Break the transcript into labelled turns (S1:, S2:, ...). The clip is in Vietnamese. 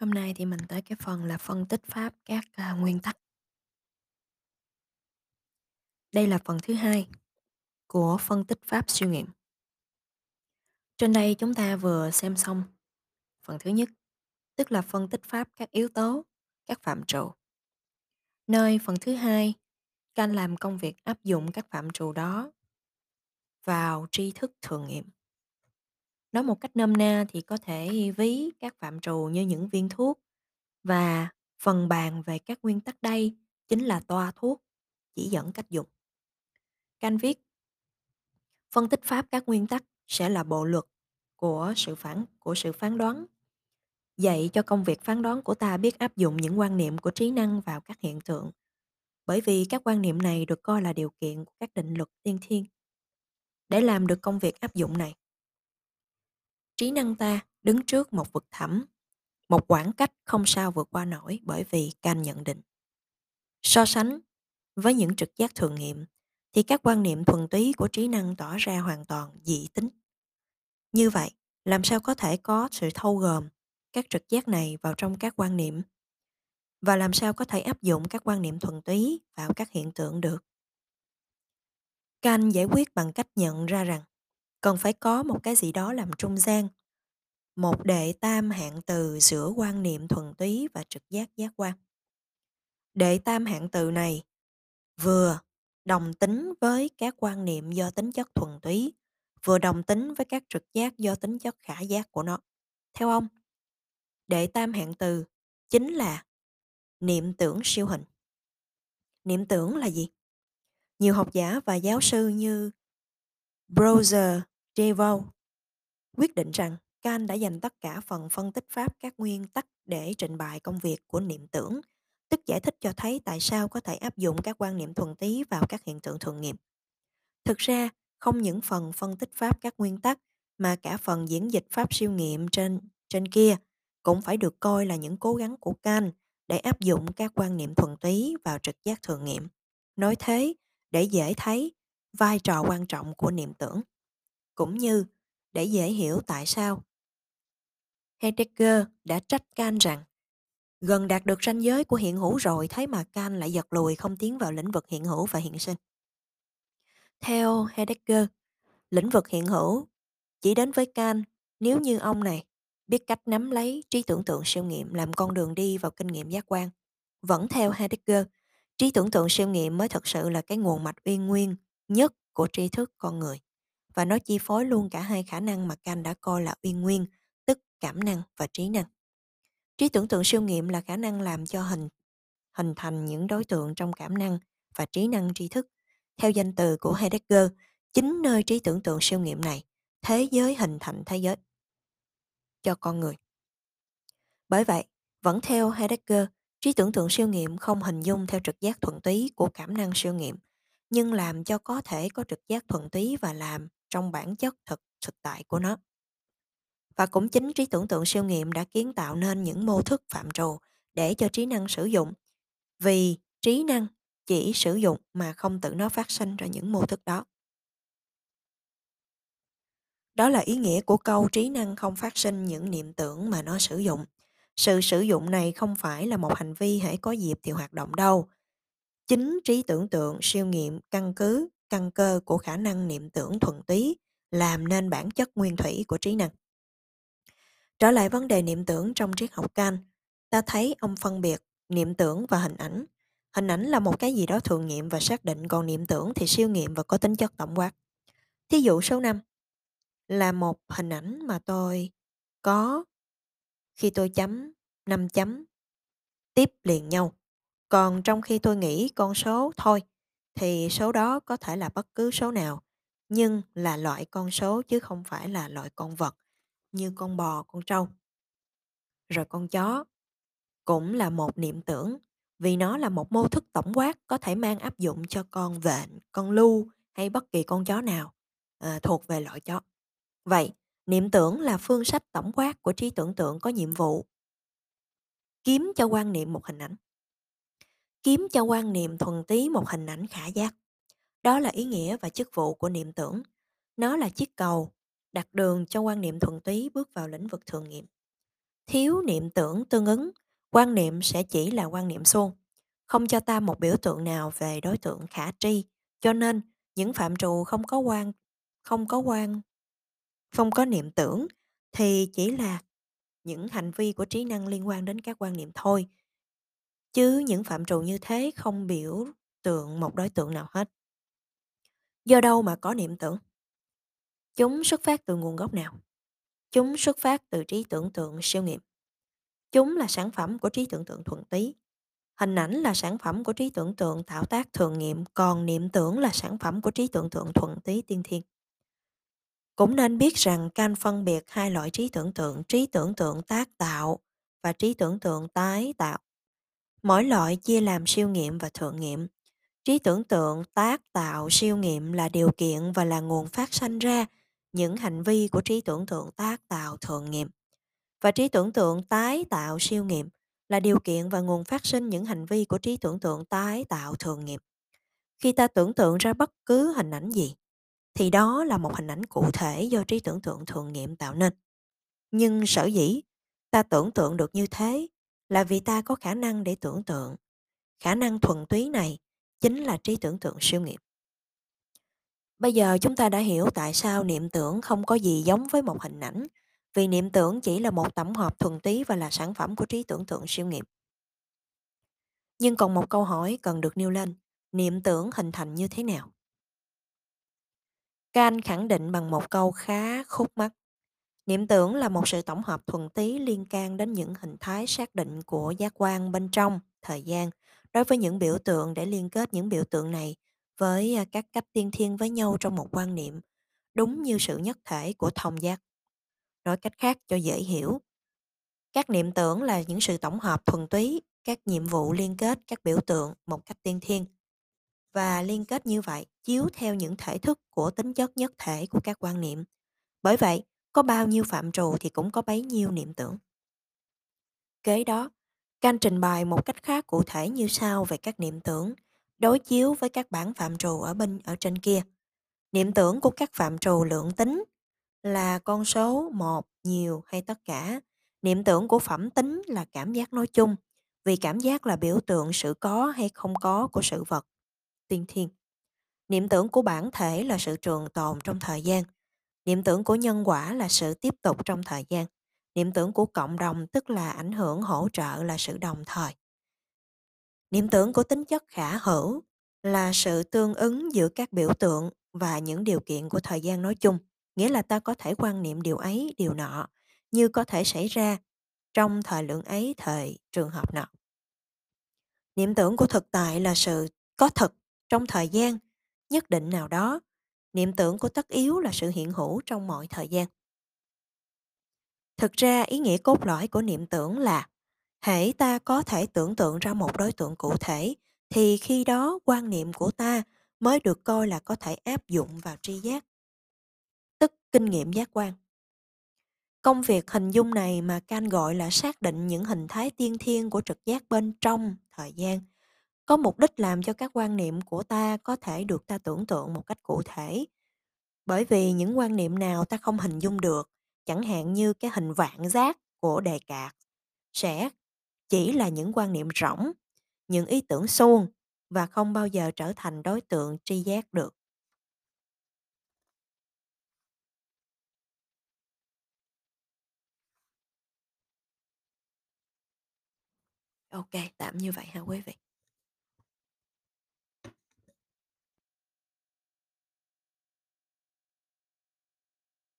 S1: Hôm nay thì mình tới cái phần là phân tích pháp các, a, nguyên tắc. Đây là phần thứ hai của phân tích pháp siêu nghiệm. Trên đây chúng ta vừa xem xong phần thứ nhất, tức là phân tích pháp các yếu tố, các phạm trụ. Nơi phần thứ hai, canh làm công việc áp dụng các phạm trụ đó vào tri thức thường nghiệm. Nói một cách nôm na thì có thể ví các phạm trù như những viên thuốc và phần bàn về các nguyên tắc đây chính là toa thuốc chỉ dẫn cách dùng. Canh viết Phân tích pháp các nguyên tắc sẽ là bộ luật của sự phản của sự phán đoán, dạy cho công việc phán đoán của ta biết áp dụng những quan niệm của trí năng vào các hiện tượng. Bởi vì các quan niệm này được coi là điều kiện của các định luật tiên thiên. Để làm được công việc áp dụng này, trí năng ta đứng trước một vực thẳm, một khoảng cách không sao vượt qua nổi bởi vì can nhận định. So sánh với những trực giác thường nghiệm thì các quan niệm thuần túy của trí năng tỏ ra hoàn toàn dị tính. Như vậy, làm sao có thể có sự thâu gồm các trực giác này vào trong các quan niệm? Và làm sao có thể áp dụng các quan niệm thuần túy vào các hiện tượng được? Kant giải quyết bằng cách nhận ra rằng cần phải có một cái gì đó làm trung gian, một đệ tam hạng từ giữa quan niệm thuần túy và trực giác giác quan. Đệ tam hạng từ này vừa đồng tính với các quan niệm do tính chất thuần túy, vừa đồng tính với các trực giác do tính chất khả giác của nó. Theo ông, đệ tam hạng từ chính là niệm tưởng siêu hình. Niệm tưởng là gì? Nhiều học giả và giáo sư như Browser Devo quyết định rằng Kant đã dành tất cả phần phân tích pháp các nguyên tắc để trình bày công việc của niệm tưởng, tức giải thích cho thấy tại sao có thể áp dụng các quan niệm thuần túy vào các hiện tượng thường nghiệm. Thực ra, không những phần phân tích pháp các nguyên tắc mà cả phần diễn dịch pháp siêu nghiệm trên trên kia cũng phải được coi là những cố gắng của Kant để áp dụng các quan niệm thuần túy vào trực giác thường nghiệm. Nói thế để dễ thấy vai trò quan trọng của niệm tưởng, cũng như để dễ hiểu tại sao Heidegger đã trách Kant rằng gần đạt được ranh giới của hiện hữu rồi thế mà Kant lại giật lùi không tiến vào lĩnh vực hiện hữu và hiện sinh. Theo Heidegger, lĩnh vực hiện hữu chỉ đến với Kant nếu như ông này biết cách nắm lấy trí tưởng tượng siêu nghiệm làm con đường đi vào kinh nghiệm giác quan. Vẫn theo Heidegger, trí tưởng tượng siêu nghiệm mới thật sự là cái nguồn mạch uyên nguyên nhất của tri thức con người và nó chi phối luôn cả hai khả năng mà Kant đã coi là uyên nguyên, tức cảm năng và trí năng. Trí tưởng tượng siêu nghiệm là khả năng làm cho hình hình thành những đối tượng trong cảm năng và trí năng tri thức. Theo danh từ của Heidegger, chính nơi trí tưởng tượng siêu nghiệm này, thế giới hình thành thế giới cho con người. Bởi vậy, vẫn theo Heidegger, trí tưởng tượng siêu nghiệm không hình dung theo trực giác thuận túy của cảm năng siêu nghiệm, nhưng làm cho có thể có trực giác thuận túy và làm trong bản chất thực thực tại của nó. Và cũng chính trí tưởng tượng siêu nghiệm đã kiến tạo nên những mô thức phạm trù để cho trí năng sử dụng. Vì trí năng chỉ sử dụng mà không tự nó phát sinh ra những mô thức đó. Đó là ý nghĩa của câu trí năng không phát sinh những niệm tưởng mà nó sử dụng. Sự sử dụng này không phải là một hành vi hãy có dịp thì hoạt động đâu. Chính trí tưởng tượng siêu nghiệm căn cứ, căn cơ của khả năng niệm tưởng thuần túy làm nên bản chất nguyên thủy của trí năng. Trở lại vấn đề niệm tưởng trong triết học Kant, ta thấy ông phân biệt niệm tưởng và hình ảnh. Hình ảnh là một cái gì đó thường nghiệm và xác định, còn niệm tưởng thì siêu nghiệm và có tính chất tổng quát. Thí dụ số 5 là một hình ảnh mà tôi có khi tôi chấm 5 chấm tiếp liền nhau. Còn trong khi tôi nghĩ con số thôi thì số đó có thể là bất cứ số nào, nhưng là loại con số chứ không phải là loại con vật như con bò, con trâu. Rồi con chó cũng là một niệm tưởng vì nó là một mô thức tổng quát có thể mang áp dụng cho con vện, con lưu hay bất kỳ con chó nào à, thuộc về loại chó. Vậy, niệm tưởng là phương sách tổng quát của trí tưởng tượng có nhiệm vụ kiếm cho quan niệm một hình ảnh. Kiếm cho quan niệm thuần túy một hình ảnh khả giác. Đó là ý nghĩa và chức vụ của niệm tưởng. Nó là chiếc cầu đặt đường cho quan niệm thuần túy bước vào lĩnh vực thường nghiệm. Thiếu niệm tưởng tương ứng, quan niệm sẽ chỉ là quan niệm suông, không cho ta một biểu tượng nào về đối tượng khả tri. Cho nên, những phạm trù không có quan không có quan không có niệm tưởng thì chỉ là những hành vi của trí năng liên quan đến các quan niệm thôi. Chứ những phạm trù như thế không biểu tượng một đối tượng nào hết. Do đâu mà có niệm tưởng? Chúng xuất phát từ nguồn gốc nào? Chúng xuất phát từ trí tưởng tượng siêu nghiệm. Chúng là sản phẩm của trí tưởng tượng thuần túy. Hình ảnh là sản phẩm của trí tưởng tượng tạo tác thường nghiệm, còn niệm tưởng là sản phẩm của trí tưởng tượng thuần túy tiên thiên. Cũng nên biết rằng can phân biệt hai loại trí tưởng tượng, trí tưởng tượng tác tạo và trí tưởng tượng tái tạo. Mỗi loại chia làm siêu nghiệm và thượng nghiệm. Trí tưởng tượng tác tạo siêu nghiệm là điều kiện và là nguồn phát sanh ra những hành vi của trí tưởng tượng tác tạo thượng nghiệm. Và trí tưởng tượng tái tạo siêu nghiệm là điều kiện và nguồn phát sinh những hành vi của trí tưởng tượng tái tạo thường nghiệm. Khi ta tưởng tượng ra bất cứ hình ảnh gì, thì đó là một hình ảnh cụ thể do trí tưởng tượng thường nghiệm tạo nên. Nhưng sở dĩ ta tưởng tượng được như thế là vì ta có khả năng để tưởng tượng. Khả năng thuần túy này chính là trí tưởng tượng siêu nghiệm. Bây giờ chúng ta đã hiểu tại sao niệm tưởng không có gì giống với một hình ảnh, vì niệm tưởng chỉ là một tổng hợp thuần túy và là sản phẩm của trí tưởng tượng siêu nghiệm. Nhưng còn một câu hỏi cần được nêu lên, niệm tưởng hình thành như thế nào? Kant khẳng định bằng một câu khá khúc mắc. Niệm tưởng là một sự tổng hợp thuần túy liên can đến những hình thái xác định của giác quan bên trong thời gian đối với những biểu tượng để liên kết những biểu tượng này với à, các cách tiên thiên với nhau trong một quan niệm, đúng như sự nhất thể của thông giác. Nói cách khác cho dễ hiểu, các niệm tưởng là những sự tổng hợp thuần túy, các nhiệm vụ liên kết các biểu tượng một cách tiên thiên. Và liên kết như vậy chiếu theo những thể thức của tính chất nhất thể của các quan niệm. Bởi vậy, có bao nhiêu phạm trù thì cũng có bấy nhiêu niệm tưởng. Kế đó, can trình bày một cách khá cụ thể như sau về các niệm tưởng, đối chiếu với các bản phạm trù ở bên ở trên kia. Niệm tưởng của các phạm trù lượng tính là con số một, nhiều hay tất cả. Niệm tưởng của phẩm tính là cảm giác nói chung, vì cảm giác là biểu tượng sự có hay không có của sự vật. Tiên thiên. Niệm tưởng của bản thể là sự trường tồn trong thời gian. Niệm tưởng của nhân quả là sự tiếp tục trong thời gian. Niệm tưởng của cộng đồng tức là ảnh hưởng hỗ trợ là sự đồng thời. Niệm tưởng của tính chất khả hữu là sự tương ứng giữa các biểu tượng và những điều kiện của thời gian nói chung, nghĩa là ta có thể quan niệm điều ấy, điều nọ, như có thể xảy ra trong thời lượng ấy, thời trường hợp nọ. Niệm tưởng của thực tại là sự có thực trong thời gian nhất định nào đó. Niệm tưởng của tất yếu là sự hiện hữu trong mọi thời gian. Thực ra ý nghĩa cốt lõi của niệm tưởng là hễ ta có thể tưởng tượng ra một đối tượng cụ thể thì khi đó quan niệm của ta mới được coi là có thể áp dụng vào tri giác, tức kinh nghiệm giác quan. Công việc hình dung này mà Can gọi là xác định những hình thái tiên thiên của trực giác bên trong thời gian, có mục đích làm cho các quan niệm của ta có thể được ta tưởng tượng một cách cụ thể. Bởi vì những quan niệm nào ta không hình dung được chẳng hạn như cái hình vạn giác của đề cạc sẽ chỉ là những quan niệm rỗng, những ý tưởng suông và không bao giờ trở thành đối tượng tri giác được. Ok, tạm như vậy ha quý vị.